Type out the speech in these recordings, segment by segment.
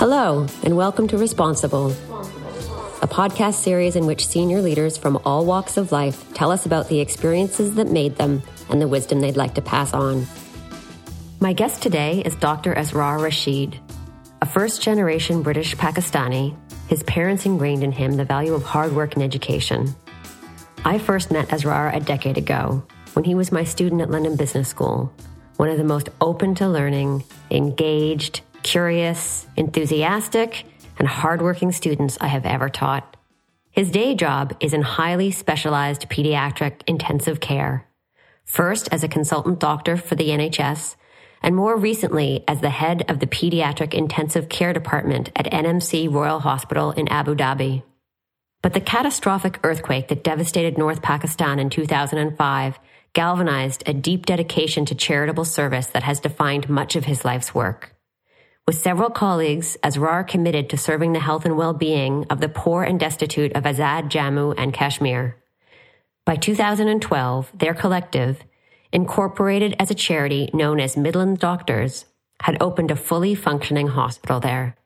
Hello, and welcome to Responsible, a podcast series in which senior leaders from all walks of life tell us about the experiences that made them and the wisdom they'd like to pass on. My guest today is Dr. Asrar Rashid, a first generation British Pakistani. His parents ingrained in him the value of hard work and education. I first met Asrar a decade ago when he was my student at London Business School, one of the most open to learning, engaged, curious, enthusiastic, and hardworking students I have ever taught. His day job is in highly specialized pediatric intensive care, first as a consultant doctor for the NHS, and more recently as the head of the pediatric intensive care department at NMC Royal Hospital in Abu Dhabi. But the catastrophic earthquake that devastated North Pakistan in 2005 galvanized a deep dedication to charitable service that has defined much of his life's work. With several colleagues, Asrar committed to serving the health and well-being of the poor and destitute of Azad, Jammu, and Kashmir. By 2012, their collective, incorporated as a charity known as Midland Doctors, had opened a fully functioning hospital there.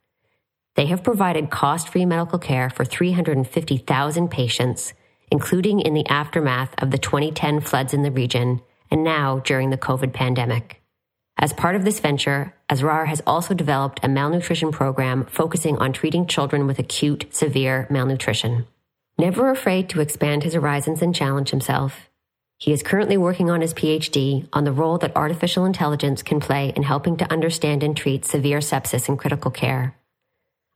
They have provided cost-free medical care for 350,000 patients, including in the aftermath of the 2010 floods in the region and now during the COVID pandemic. As part of this venture, Asrar has also developed a malnutrition program focusing on treating children with acute, severe malnutrition. Never afraid to expand his horizons and challenge himself, he is currently working on his PhD on the role that artificial intelligence can play in helping to understand and treat severe sepsis in critical care.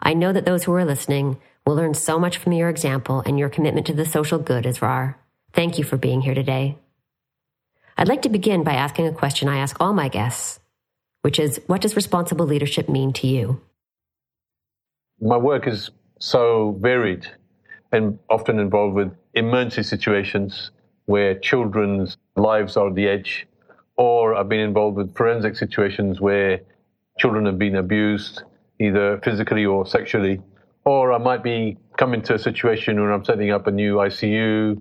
I know that those who are listening will learn so much from your example and your commitment to the social good, Asrar. Thank you for being here today. I'd like to begin by asking a question I ask all my guests, which is what does responsible leadership mean to you? My work is so varied and often involved with emergency situations where children's lives are at the edge, or I've been involved with forensic situations where children have been abused, either physically or sexually, or I might be coming to a situation where I'm setting up a new ICU,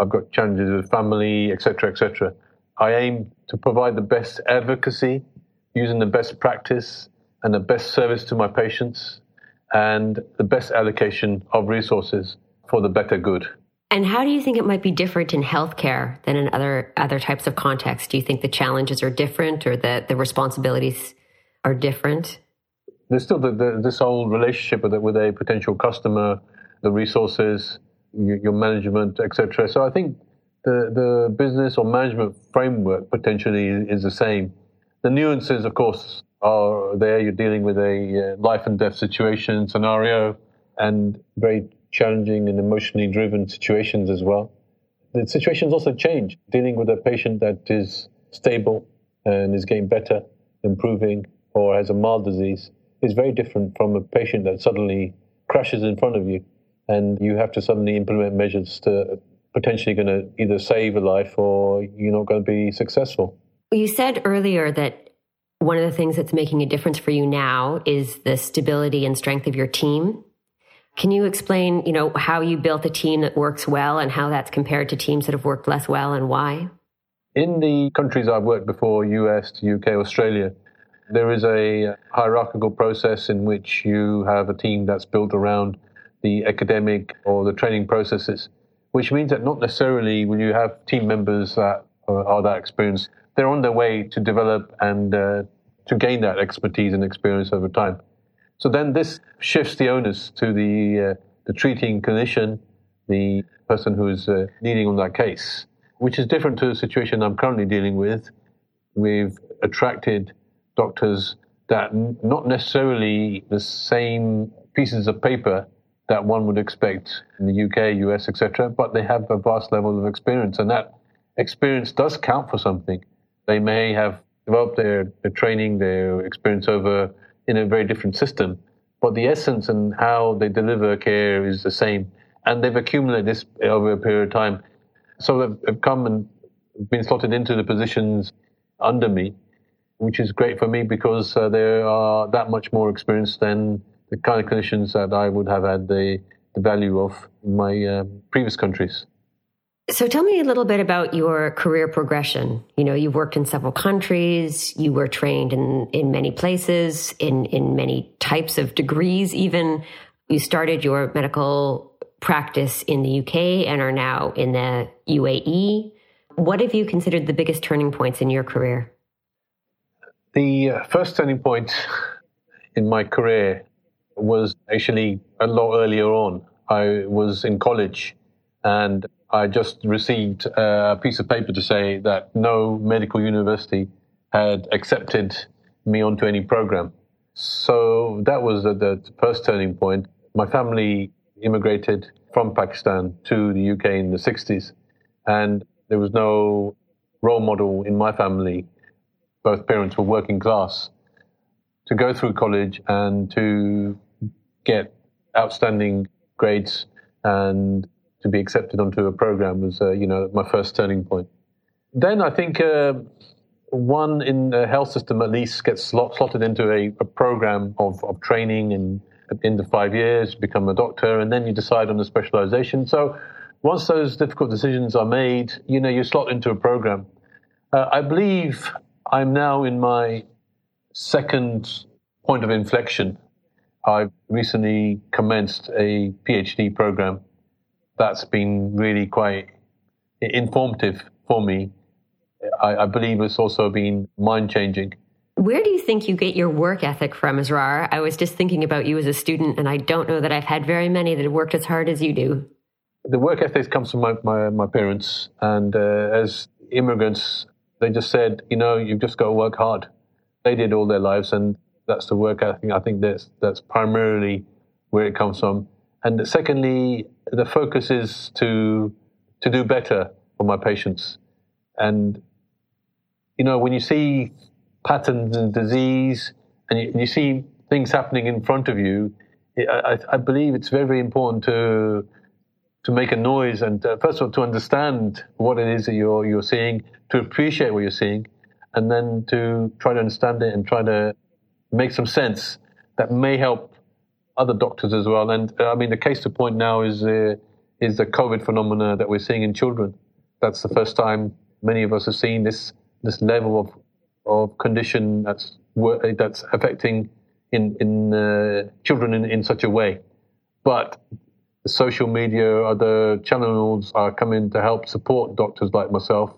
I've got challenges with family, etc., etc. I aim to provide the best advocacy using the best practice and the best service to my patients and the best allocation of resources for the better good. And how do you think it might be different in healthcare than in other other types of contexts? Do you think the challenges are different or that the responsibilities are different? There's still the, the, this whole relationship with, with a potential customer, the resources, your, your management, etc. So I think the, the business or management framework potentially is the same. The nuances, of course, are there. You're dealing with a uh, life and death situation scenario and very challenging and emotionally driven situations as well. The situations also change. Dealing with a patient that is stable and is getting better, improving, or has a mild disease is very different from a patient that suddenly crashes in front of you and you have to suddenly implement measures to potentially going to either save a life or you're not going to be successful. You said earlier that one of the things that's making a difference for you now is the stability and strength of your team. Can you explain, you know, how you built a team that works well and how that's compared to teams that have worked less well and why? In the countries I've worked before, US, UK, Australia, there is a hierarchical process in which you have a team that's built around the academic or the training processes which means that not necessarily when you have team members that are, that experienced. They're on their way to develop and uh, to gain that expertise and experience over time. So then this shifts the onus to the uh, the treating clinician, the person who is uh, leading on that case, which is different to the situation I'm currently dealing with. We've attracted doctors that not necessarily the same pieces of paper that one would expect in the UK, US, etc. But they have a vast level of experience, and that experience does count for something. They may have developed their, their training, their experience over in a very different system, but the essence and how they deliver care is the same, and they've accumulated this over a period of time. So they've come and been slotted into the positions under me, which is great for me because uh, they are that much more experienced than the kind of clinicians that I would have had the, the value of in my um, previous countries. So tell me a little bit about your career progression. You know, you've worked in several countries, you were trained in, in many places, in, in many types of degrees, even. You started your medical practice in the UK and are now in the UAE. What have you considered the biggest turning points in your career? The uh, first turning point in my career was actually a lot earlier on. I was in college and I just received a piece of paper to say that no medical university had accepted me onto any program. So that was the, the first turning point. My family immigrated from Pakistan to the UK in the 60s, and there was no role model in my family. Both parents were working class to go through college and to get outstanding grades and to be accepted onto a program was, uh, you know, my first turning point. Then I think uh, one in the health system at least gets slot, slotted into a, a program of, of training and at the end of five years become a doctor and then you decide on the specialization. So once those difficult decisions are made, you know, you slot into a program. Uh, I believe I'm now in my second point of inflection. I've recently commenced a PhD program that's been really quite informative for me. I, I believe it's also been mind changing. Where do you think you get your work ethic from, Asrar? I was just thinking about you as a student, and I don't know that I've had very many that have worked as hard as you do. The work ethic comes from my, my, my parents, and uh, as immigrants, they just said, you know, you've just got to work hard. They did all their lives, and that's the work ethic. I think that's that's primarily where it comes from. And secondly, the focus is to to do better for my patients. And you know, when you see patterns in disease and you, you see things happening in front of you, I, I, believe it's very, very important to to make a noise and uh, first of all to understand what it is that you're you're seeing, to appreciate what you're seeing, and then to try to understand it and try to make some sense that may help other doctors as well. And uh, I mean, the case to point now is uh, is the COVID phenomena that we're seeing in children. That's the first time many of us have seen this this level of of condition that's that's affecting in in uh, children in, in such a way. But social media, other channels are coming to help support doctors like myself,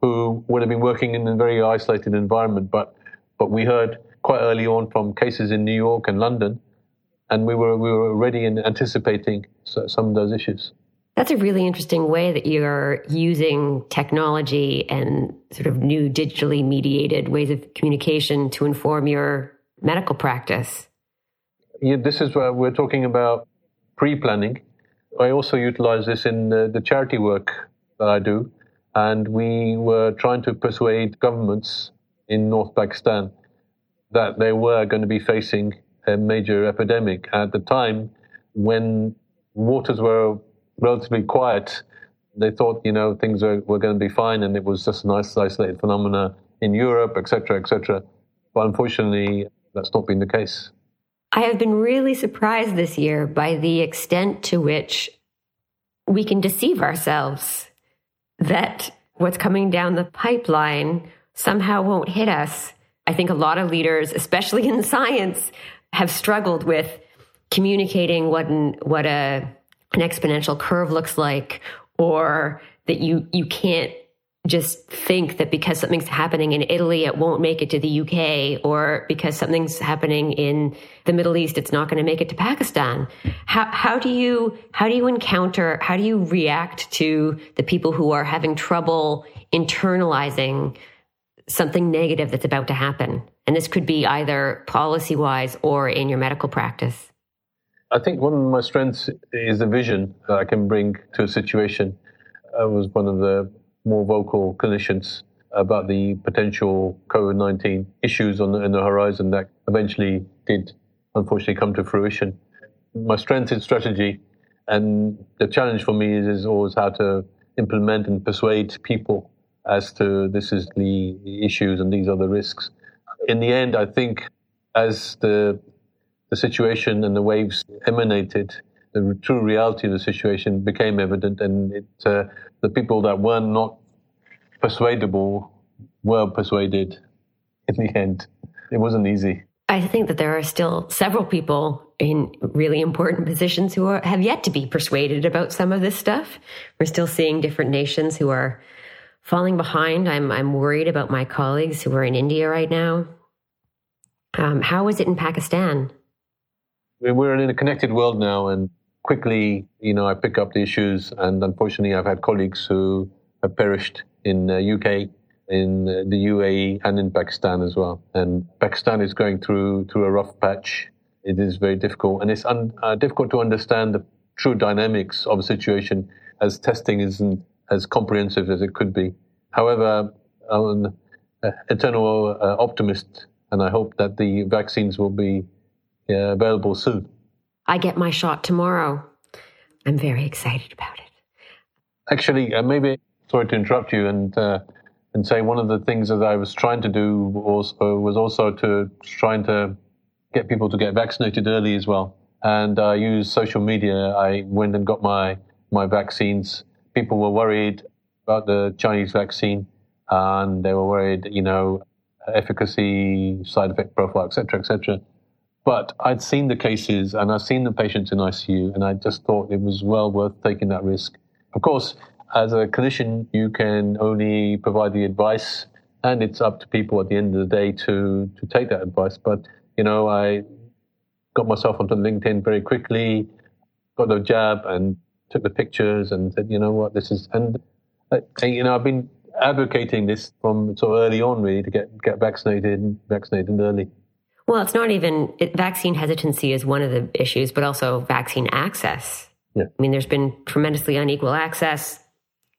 who would have been working in a very isolated environment. But but we heard quite early on from cases in New York and London and we were we were already anticipating some of those issues. That's a really interesting way that you're using technology and sort of new digitally mediated ways of communication to inform your medical practice. Yeah, this is where we're talking about pre-planning. I also utilize this in the, the charity work that I do, and we were trying to persuade governments in North Pakistan that they were going to be facing a major epidemic at the time when waters were relatively quiet. They thought, you know, things were, were going to be fine, and it was just an isolated phenomena in Europe, etc., etc. But unfortunately, that's not been the case. I have been really surprised this year by the extent to which we can deceive ourselves that what's coming down the pipeline somehow won't hit us. I think a lot of leaders, especially in science, have struggled with communicating what an, what a an exponential curve looks like or that you you can't just think that because something's happening in Italy, it won't make it to the UK, or because something's happening in the Middle East, it's not going to make it to Pakistan. How, how do you, how do you encounter, how do you react to the people who are having trouble internalizing something negative that's about to happen? And this could be either policy wise or in your medical practice. I think one of my strengths is the vision that I can bring to a situation. I was one of the more vocal clinicians about the potential COVID 19 issues on the, the horizon that eventually did unfortunately come to fruition. My strength is strategy, and the challenge for me is, is always how to implement and persuade people as to this is the issues and these are the risks. In the end, I think as the the situation and the waves emanated, the true reality of the situation became evident, and it, uh, the people that were not persuadable were persuaded in the end. It wasn't easy. I think that there are still several people in really important positions who are, have yet to be persuaded about some of this stuff. We're still seeing different nations who are falling behind. I'm, I'm worried about my colleagues who are in India right now. Um, how is it in Pakistan? We're in a connected world now, and quickly, you know, I pick up the issues. And unfortunately, I've had colleagues who have perished in the UK, in the UAE, and in Pakistan as well. And Pakistan is going through through a rough patch. It is very difficult, and it's un, uh, difficult to understand the true dynamics of a situation as testing isn't as comprehensive as it could be. However, I'm an eternal uh, optimist, and I hope that the vaccines will be uh, available soon. I get my shot tomorrow. I'm very excited about it. Actually, uh, maybe sorry to interrupt you and uh, and say one of the things that I was trying to do also was also to trying to get people to get vaccinated early as well. And I used social media. I went and got my my vaccines people were worried about the Chinese vaccine and they were worried, you know, efficacy, side effect profile, etc., etc. But I'd seen the cases and I'd seen the patients in ICU, and I just thought it was well worth taking that risk. Of course, as a clinician, you can only provide the advice, and it's up to people at the end of the day to to take that advice. But you know, I got myself onto LinkedIn very quickly, got the jab, and took the pictures and said, you know what, this is, and uh, you know, I've been advocating this from sort of early on, really, to get get vaccinated, vaccinated early. Well, it's not even it, vaccine hesitancy is one of the issues, but also vaccine access. Yeah. I mean, there's been tremendously unequal access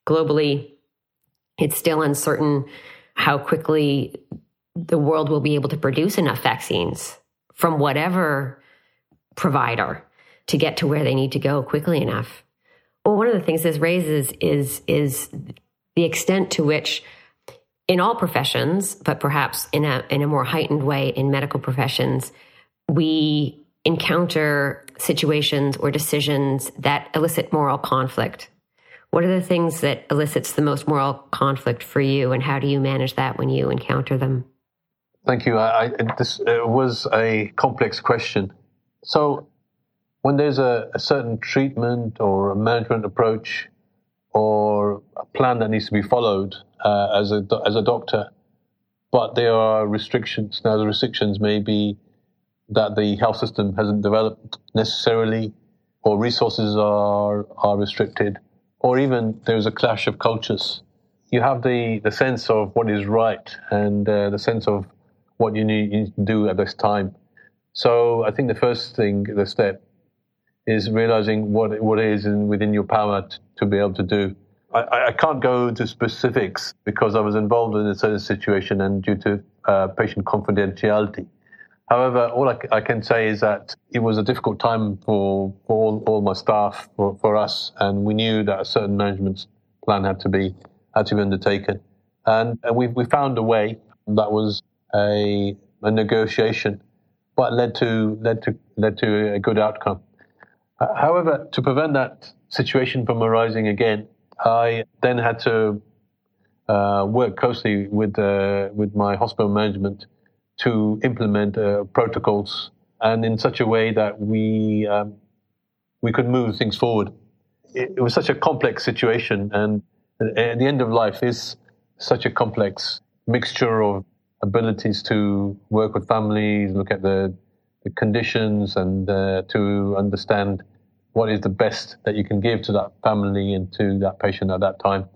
globally. It's still uncertain how quickly the world will be able to produce enough vaccines from whatever provider to get to where they need to go quickly enough. Well, one of the things this raises is is the extent to which in all professions, but perhaps in a in a more heightened way in medical professions, we encounter situations or decisions that elicit moral conflict. What are the things that elicits the most moral conflict for you, and how do you manage that when you encounter them? Thank you. I, I, this uh, was a complex question. So when there's a, a certain treatment or a management approach or plan that needs to be followed uh, as a as a doctor, but there are restrictions. Now the restrictions may be that the health system hasn't developed necessarily, or resources are are restricted, or even there's a clash of cultures. You have the the sense of what is right and uh, the sense of what you need, you need to do at this time. So I think the first thing, the step is realizing what what is in, within your power t- to be able to do. I, I, can't go into specifics because I was involved in a certain situation and due to uh, patient confidentiality. However, all I can say is that it was a difficult time for, for all, all my staff, for, for us, and we knew that a certain management plan had to be had to be undertaken, and, and we we found a way that was a, a negotiation, but led to led to led to a good outcome. However, to prevent that situation from arising again, I then had to uh, work closely with uh, with my hospital management to implement uh, protocols and in such a way that we um, we could move things forward. It, it, was such a complex situation, and at the end of life is such a complex mixture of abilities to work with families, look at the, the conditions, and uh, to understand what is the best that you can give to that family and to that patient at that time.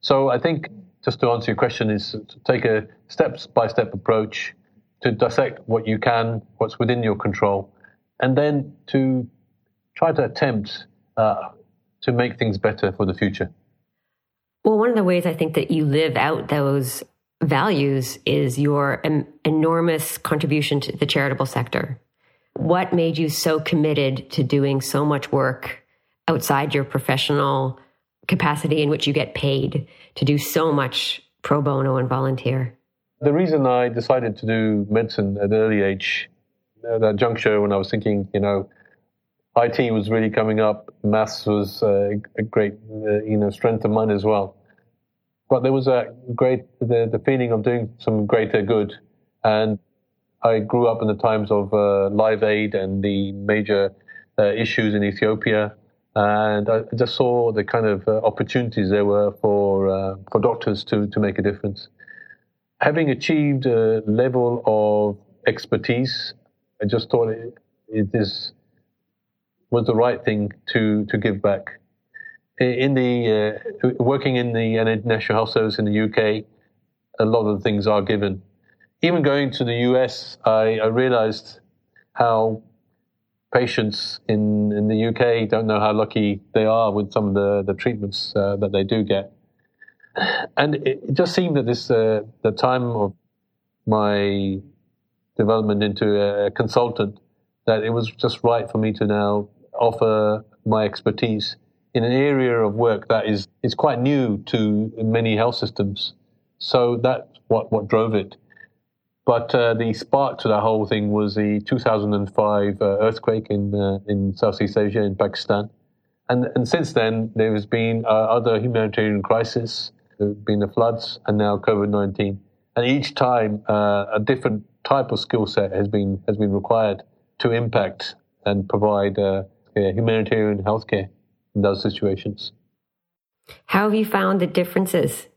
So I think just to answer your question is to take a step by step approach to dissect what you can, what's within your control, and then to try to attempt uh, to make things better for the future. Well, one of the ways I think that you live out those values is your enormous contribution to the charitable sector. What made you so committed to doing so much work outside your professional capacity in which you get paid to do so much pro bono and volunteer? The reason I decided to do medicine at an early age, at that juncture when I was thinking, you know, IT was really coming up. Maths was uh, a great, uh, you know, strength of mine as well. But there was a great, the, the feeling of doing some greater good. And I grew up in the times of uh, Live Aid and the major uh, issues in Ethiopia. And I just saw the kind of uh, opportunities there were for, uh, for doctors to, to make a difference. Having achieved a level of expertise, I just thought it, it is was the right thing to to give back. In the uh, working in the National Health Service in the UK, a lot of things are given. Even going to the US, I, I realized how patients in, in the UK don't know how lucky they are with some of the, the treatments uh, that they do get. And it, it just seemed that this, uh, the time of my development into a consultant, that it was just right for me to now offer my expertise in an area of work that is, is quite new to many health systems. So that's what, what drove it. But uh, the spark to that whole thing was the 2005 uh, earthquake in, uh, in Southeast Asia, in Pakistan. And, and since then, there has been uh, other humanitarian crises, there have been the floods, and now COVID 19. And each time, uh, a different type of skill set has been, has been required to impact and provide uh, humanitarian healthcare in those situations. How have you found the differences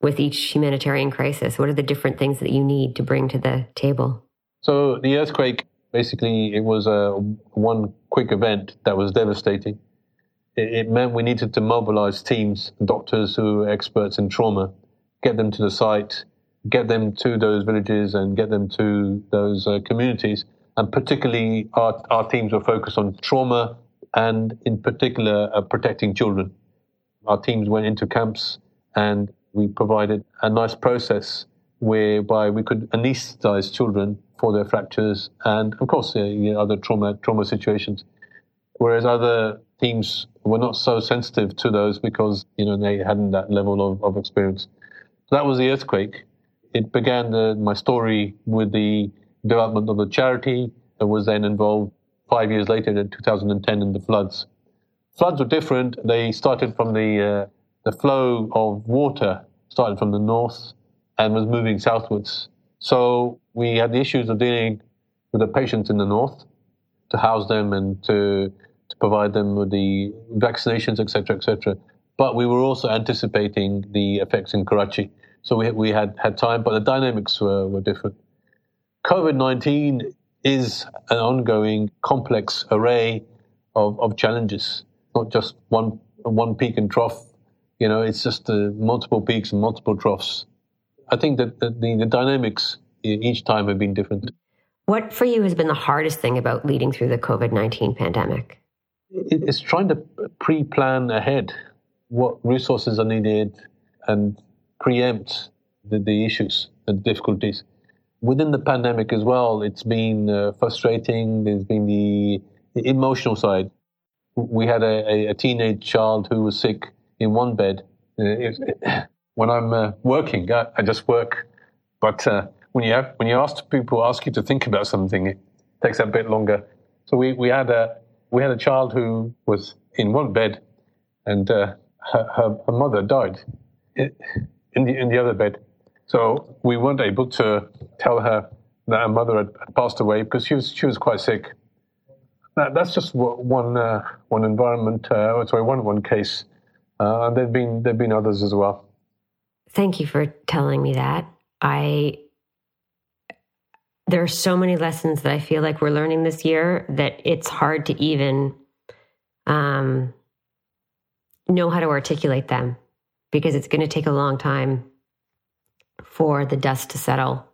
with each humanitarian crisis? What are the different things that you need to bring to the table? So the earthquake, basically, it was a one quick event that was devastating. It, it meant we needed to mobilize teams, doctors who are experts in trauma, get them to the site, get them to those villages, and get them to those uh, communities and particularly our, our teams were focused on trauma and in particular uh, protecting children. Our teams went into camps and we provided a nice process whereby we could anesthetize children for their fractures and of course you know, other trauma trauma situations. Whereas other teams were not so sensitive to those because you know they hadn't that level of, of experience. That was the earthquake. It began the, my story with the development of the charity that was then involved five years later in 2010 in the floods. Floods were different. They started from the, uh, the flow of water started from the north and was moving southwards. So we had the issues of dealing with the patients in the north to house them and to, to provide them with the vaccinations, etc., etc. But we were also anticipating the effects in Karachi. So we, we had, had time, but the dynamics were, were different. COVID 19 is an ongoing complex array of, of challenges, not just one, one peak and trough. You know, it's just uh, multiple peaks and multiple troughs. I think that the, the, the dynamics each time have been different. What for you has been the hardest thing about leading through the COVID 19 pandemic? It's trying to pre plan ahead what resources are needed and preempt the, the issues and difficulties within the pandemic as well, it's been uh, frustrating. There's been the, the, emotional side. We had a, a, teenage child who was sick in one bed. Uh, when I'm uh, working, I, I, just work. But uh, when you have, when you ask people ask you to think about something, it takes a bit longer. So we, we had a we had a child who was in one bed, and uh, her, her, her mother died in the in the other bed so we weren't able to tell her that her mother had passed away because she was she was quite sick. That, that's just one uh, one environment. Uh, sorry, one one case, uh, there've been there've been others as well. Thank you for telling me that. I there are so many lessons that I feel like we're learning this year that it's hard to even um, know how to articulate them because it's going to take a long time for the dust to settle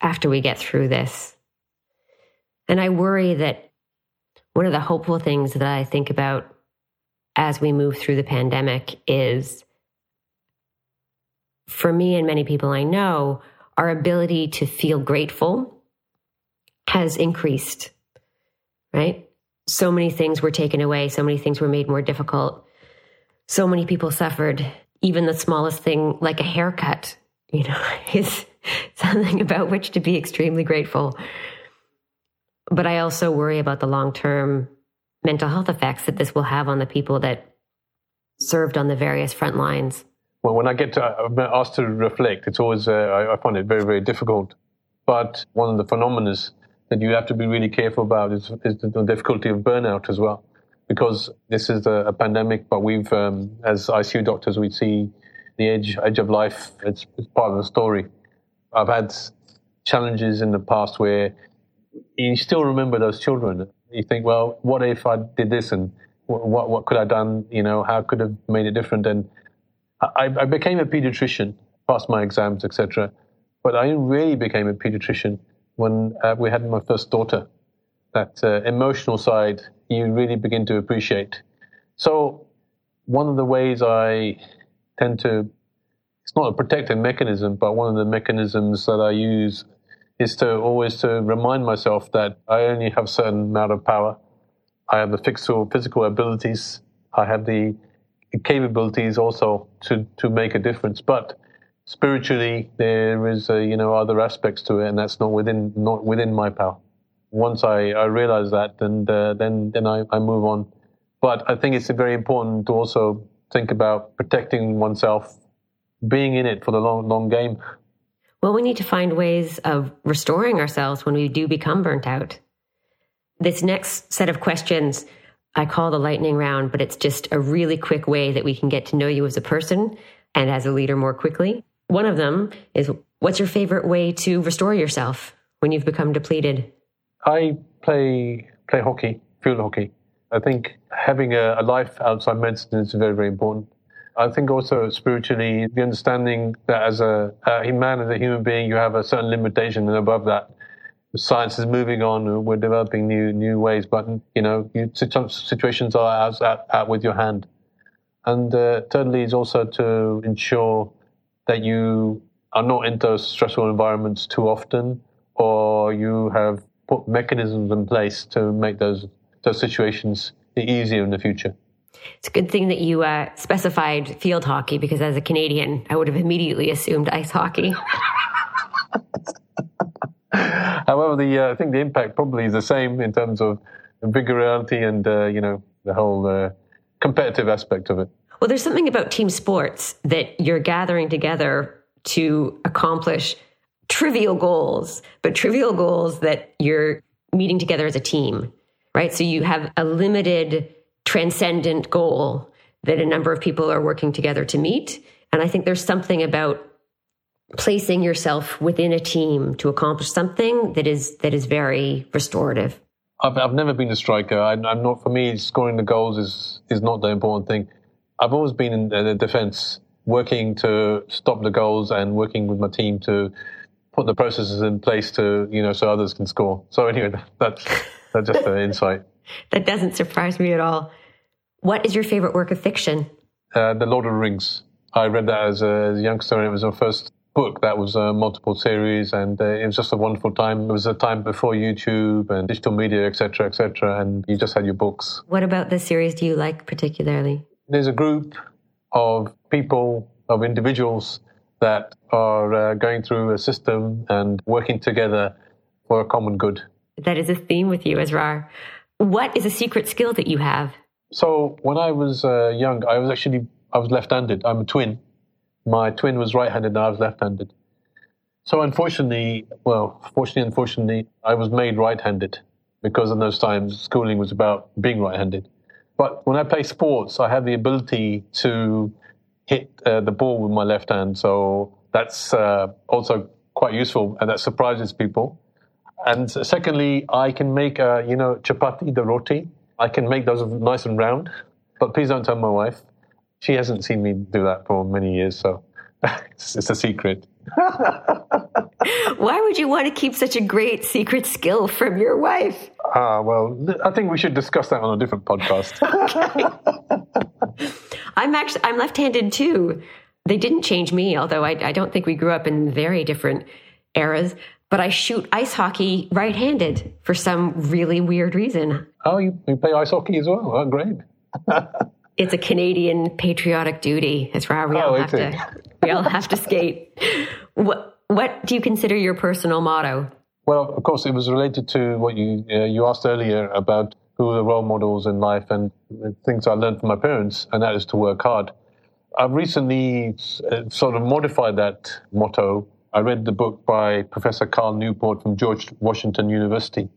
after we get through this. And I worry that one of the hopeful things that I think about as we move through the pandemic is for me and many people I know, our ability to feel grateful has increased, right? So many things were taken away, so many things were made more difficult. So many people suffered even the smallest thing like a haircut, you know, is something about which to be extremely grateful. But I also worry about the long term mental health effects that this will have on the people that served on the various front lines. Well, when I get to, asked to reflect, it's always, uh, I, I, find it very, very difficult. But one of the phenomena that you have to be really careful about is, is the difficulty of burnout as well. Because this is a, a pandemic, but we've, um, as ICU doctors, we see the edge, edge of life. It's, it's part of the story. I've had challenges in the past where you still remember those children. You think, well, what if I did this and what what could I have done? You know, how could I have made it different? And I, I became a pediatrician, passed my exams, etc. But I really became a pediatrician when uh, we had my first daughter. That uh, emotional side you really begin to appreciate. So one of the ways I tend to it's not a protective mechanism, but one of the mechanisms that I use is to always to remind myself that I only have a certain amount of power. I have the physical, physical abilities. I have the capabilities also to, to make a difference. But spiritually, there is, a, you know, other aspects to it, and that's not within, not within my power. Once I, I realize that, then, uh, then, then I, I move on. But I think it's very important to also think about protecting oneself being in it for the long, long game. Well, we need to find ways of restoring ourselves when we do become burnt out. This next set of questions I call the lightning round, but it's just a really quick way that we can get to know you as a person and as a leader more quickly. One of them is what's your favorite way to restore yourself when you've become depleted? I play play hockey, field hockey. I think having a, a life outside medicine is very, very important. I think also spiritually, the understanding that as a, a man, as a human being, you have a certain limitation, and above that, science is moving on. We're developing new new ways, but you know, you, situations are out, out, out, with your hand. And uh, thirdly, is also to ensure that you are not in those stressful environments too often, or you have put mechanisms in place to make those those situations easier in the future. It's a good thing that you uh, specified field hockey because as a Canadian, I would have immediately assumed ice hockey. However, the uh, I think the impact probably is the same in terms of vigorality and uh, you know the whole uh, competitive aspect of it. Well, there's something about team sports that you're gathering together to accomplish trivial goals, but trivial goals that you're meeting together as a team, right? So you have a limited transcendent goal that a number of people are working together to meet. And I think there's something about placing yourself within a team to accomplish something that is that is very restorative. I've, I've never been a striker. I, am not. For me, scoring the goals is is not the important thing. I've always been in the defence, working to stop the goals and working with my team to put the processes in place to you know so others can score. So anyway, that's that's just an insight. That doesn't surprise me at all. What is your favorite work of fiction? Uh, the Lord of the Rings. I read that as a, as a youngster, and it was my first book that was a multiple series, and uh, it was just a wonderful time. It was a time before YouTube and digital media, etc., etc., and you just had your books. What about this series do you like particularly? There's a group of people, of individuals that are uh, going through a system and working together for a common good. That is a theme with you, Asrar. What is a secret skill that you have? So when I was uh, young, I was actually I was left-handed. I'm a twin. My twin was right-handed, and I was left-handed. So unfortunately, well, fortunately, unfortunately, I was made right-handed because in those times schooling was about being right-handed. But when I play sports, I have the ability to hit uh, the ball with my left hand. So that's uh, also quite useful, and that surprises people. And secondly, I can make, you know, chapati, the roti. I can make those nice and round. But please don't tell my wife. She hasn't seen me do that for many years, so it's, it's a secret. Why would you want to keep such a great secret skill from your wife? Ah, uh, well, I think we should discuss that on a different podcast. I'm actually I'm left-handed too. They didn't change me, although I, I don't think we grew up in very different eras but I shoot ice hockey right handed for some really weird reason. Oh, you, you play ice hockey as well? Oh, great. it's a Canadian patriotic duty. It's where we oh, all have to we all have to skate. What what do you consider your personal motto? Well, of course, it was related to what you uh, you asked earlier about who are the role models in life and things I learned from my parents, and that is to work hard. I've recently uh, sort of modified that motto. I read the book by Professor Cal Newport from George Washington University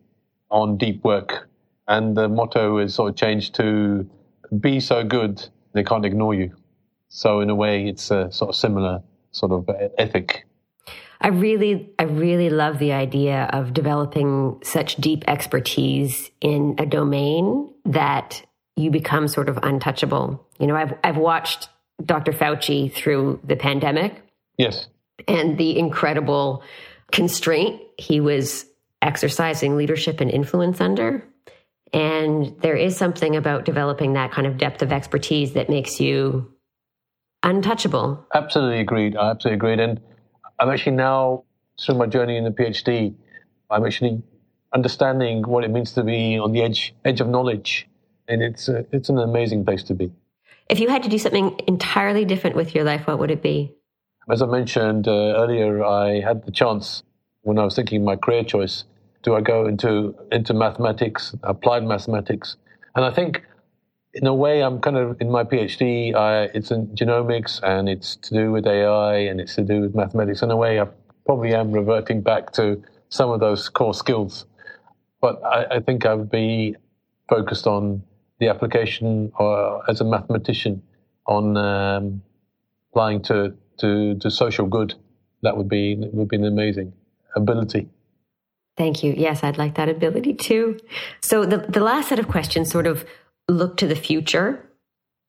on deep work. And the motto is sort of changed to be so good they can't ignore you. So in a way, it's a sort of similar sort of ethic. I really, I really love the idea of developing such deep expertise in a domain that you become sort of untouchable. You know, I've, I've watched Dr. Fauci through the pandemic. Yes. And the incredible constraint he was exercising leadership and influence under. And there is something about developing that kind of depth of expertise that makes you untouchable. Absolutely agreed. I absolutely agreed. And I'm actually now, through my journey in the PhD, I'm actually understanding what it means to be on the edge edge of knowledge. And it's, a, it's an amazing place to be. If you had to do something entirely different with your life, what would it be? As I mentioned uh, earlier, I had the chance when I was thinking my career choice do I go into into mathematics, applied mathematics? And I think, in a way, I'm kind of in my PhD. I, it's in genomics, and it's to do with AI, and it's to do with mathematics. In a way, I probably am reverting back to some of those core skills. But I, I think I would be focused on the application uh, as a mathematician on um, applying to, to, to social good. That would be would be an amazing ability. Thank you. Yes, I'd like that ability too. So the, the last set of questions sort of look to the future.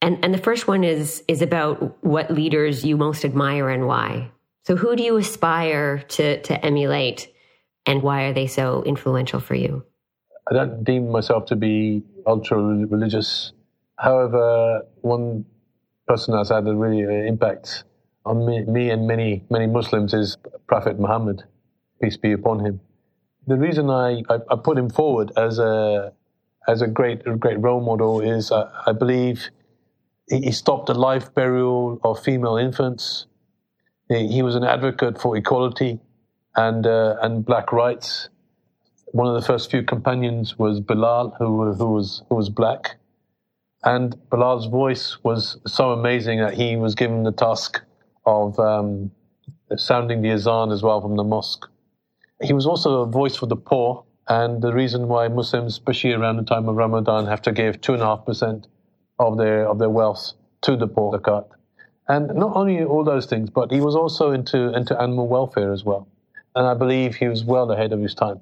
And, and the first one is, is about what leaders you most admire and why. So who do you aspire to, to emulate and why are they so influential for you? I don't deem myself to be ultra religious. However, one person that's had a really uh, impact on me, me and many, many Muslims is Prophet Muhammad, peace be upon him the reason I, I, I, put him forward as a as a great a great role model is uh, I believe he, stopped the life burial of female infants. He, he was an advocate for equality and uh, and black rights. One of the first few companions was Bilal, who who was who was black, and Bilal's voice was so amazing that he was given the task of um, sounding the azan as well from the mosque. He was also a voice for the poor, and the reason why Muslims, especially around the time of Ramadan, have to give two and a half percent of their of their wealth to the poor, zakat. And not only all those things, but he was also into into animal welfare as well. And I believe he was well ahead of his time.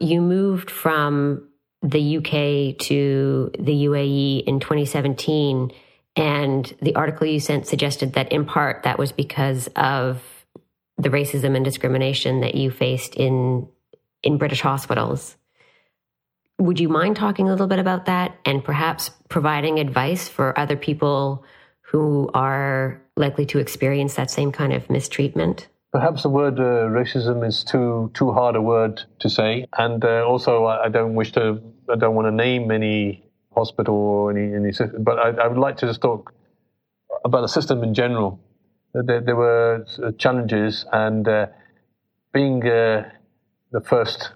You moved from the UK to the UAE in 2017, and the article you sent suggested that in part that was because of the racism and discrimination that you faced in in British hospitals. Would you mind talking a little bit about that and perhaps providing advice for other people who are likely to experience that same kind of mistreatment? Perhaps the word uh, racism is too too hard a word to say, and uh, also I, I, don't wish to I don't want to name any hospital or any any but I, I would like to just talk about the system in general there, there were uh, challenges, and uh, being uh, the first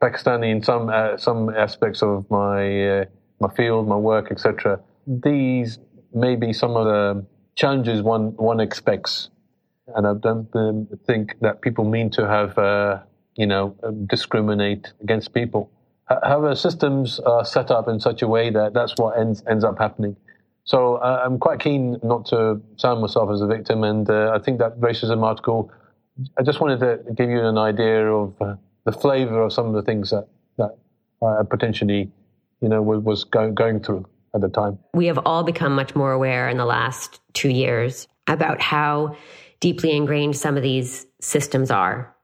Pakistani in some uh, some aspects of my uh, my field, my work, etc. These may be some of the challenges one one expects, and I don't um, think that people mean to have uh, you know discriminate against people. However, systems are set up in such a way that that's what ends ends up happening. So uh, I'm quite keen not to sound myself as a victim, and uh, I think that racism article. I just wanted to give you an idea of uh, the flavour of some of the things that that I potentially, you know, was, was going, going through at the time. We have all become much more aware in the last two years about how deeply ingrained some of these systems are.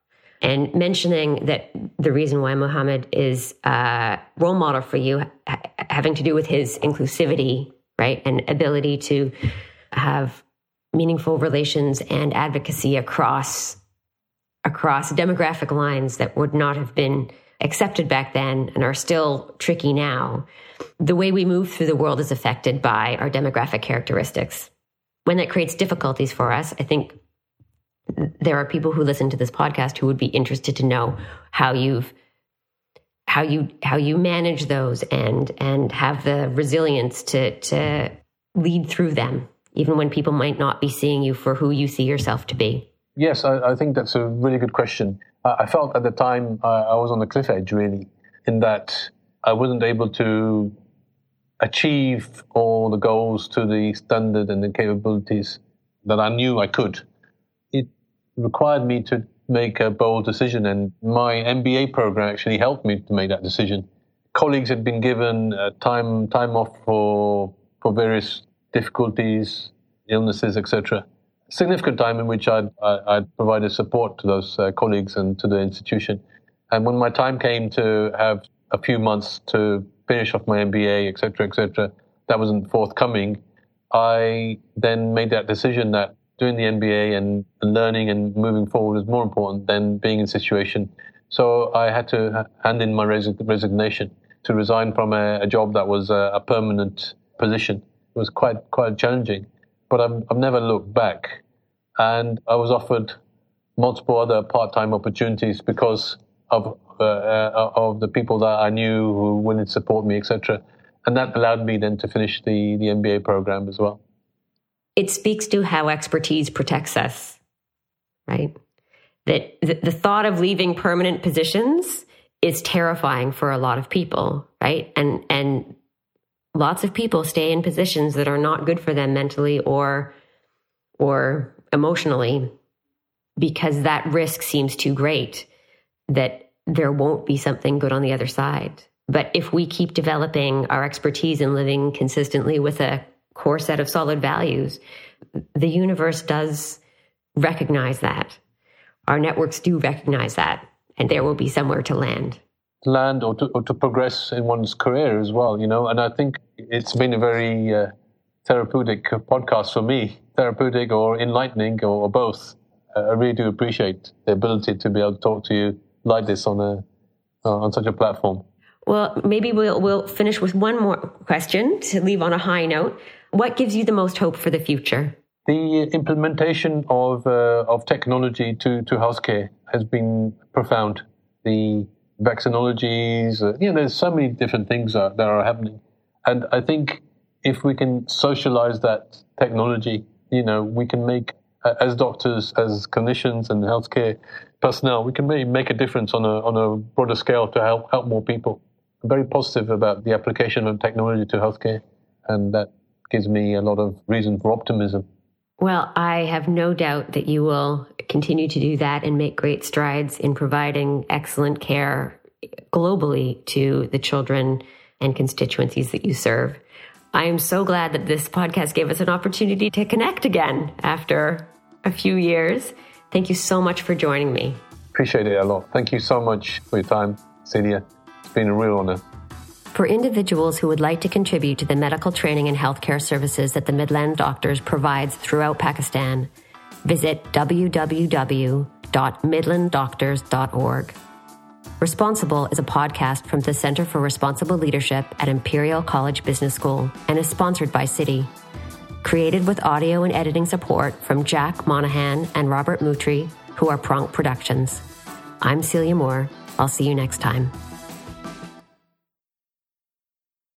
And mentioning that the reason why Muhammad is a role model for you, ha- having to do with his inclusivity right? And ability to have meaningful relations and advocacy across across demographic lines that would not have been accepted back then and are still tricky now. The way we move through the world is affected by our demographic characteristics. When that creates difficulties for us, I think there are people who listen to this podcast who would be interested to know how you've how you how you manage those and and have the resilience to to lead through them even when people might not be seeing you for who you see yourself to be. Yes i, I think that's a really good question. I, I felt at the time I, I was on the cliff edge really in that i wasn't able to achieve all the goals to the standard and the capabilities that i knew i could. It required me to make a bold decision. And my MBA program actually helped me to make that decision. Colleagues had been given uh, time time off for for various difficulties, illnesses, etc. Significant time in which I'd, I'd provided support to those uh, colleagues and to the institution. And when my time came to have a few months to finish off my MBA, etc., etc., that wasn't forthcoming. I then made that decision that doing the MBA and learning and moving forward is more important than being in situation. So I had to hand in my resignation to resign from a, a job that was a, a, permanent position. It was quite quite challenging, but I've, I've never looked back. And I was offered multiple other part-time opportunities because of uh, uh, of the people that I knew who to support me, etc. And that allowed me then to finish the the MBA program as well it speaks to how expertise protects us, right? That the, thought of leaving permanent positions is terrifying for a lot of people, right? And and lots of people stay in positions that are not good for them mentally or or emotionally because that risk seems too great that there won't be something good on the other side. But if we keep developing our expertise and living consistently with a core set of solid values, the universe does recognize that. Our networks do recognize that, and there will be somewhere to land. Land or to, or to progress in one's career as well, you know. And I think it's been a very uh, therapeutic podcast for me, therapeutic or enlightening or, or both. Uh, I really do appreciate the ability to be able to talk to you like this on a uh, on such a platform. Well, maybe we'll we'll finish with one more question to leave on a high note. What gives you the most hope for the future? The implementation of uh, of technology to to healthcare has been profound. The vaccinologies, uh, you know, there's so many different things that, that are happening, and I think if we can socialize that technology, you know, we can make uh, as doctors, as clinicians, and healthcare personnel, we can maybe make a difference on a on a broader scale to help help more people. I'm very positive about the application of technology to healthcare, and that gives me a lot of reason for optimism. Well, I have no doubt that you will continue to do that and make great strides in providing excellent care globally to the children and constituencies that you serve. I am so glad that this podcast gave us an opportunity to connect again after a few years. Thank you so much for joining me. Appreciate it a lot. Thank you so much for your time, Celia. It's been a real honor. For individuals who would like to contribute to the medical training and healthcare services that the Midland Doctors provides throughout Pakistan, visit www.midlanddoctors.org. Responsible is a podcast from the Center for Responsible Leadership at Imperial College Business School and is sponsored by Citi. Created with audio and editing support from Jack Monahan and Robert Mutri, who are Pronk Productions. I'm Celia Moore. I'll see you next time.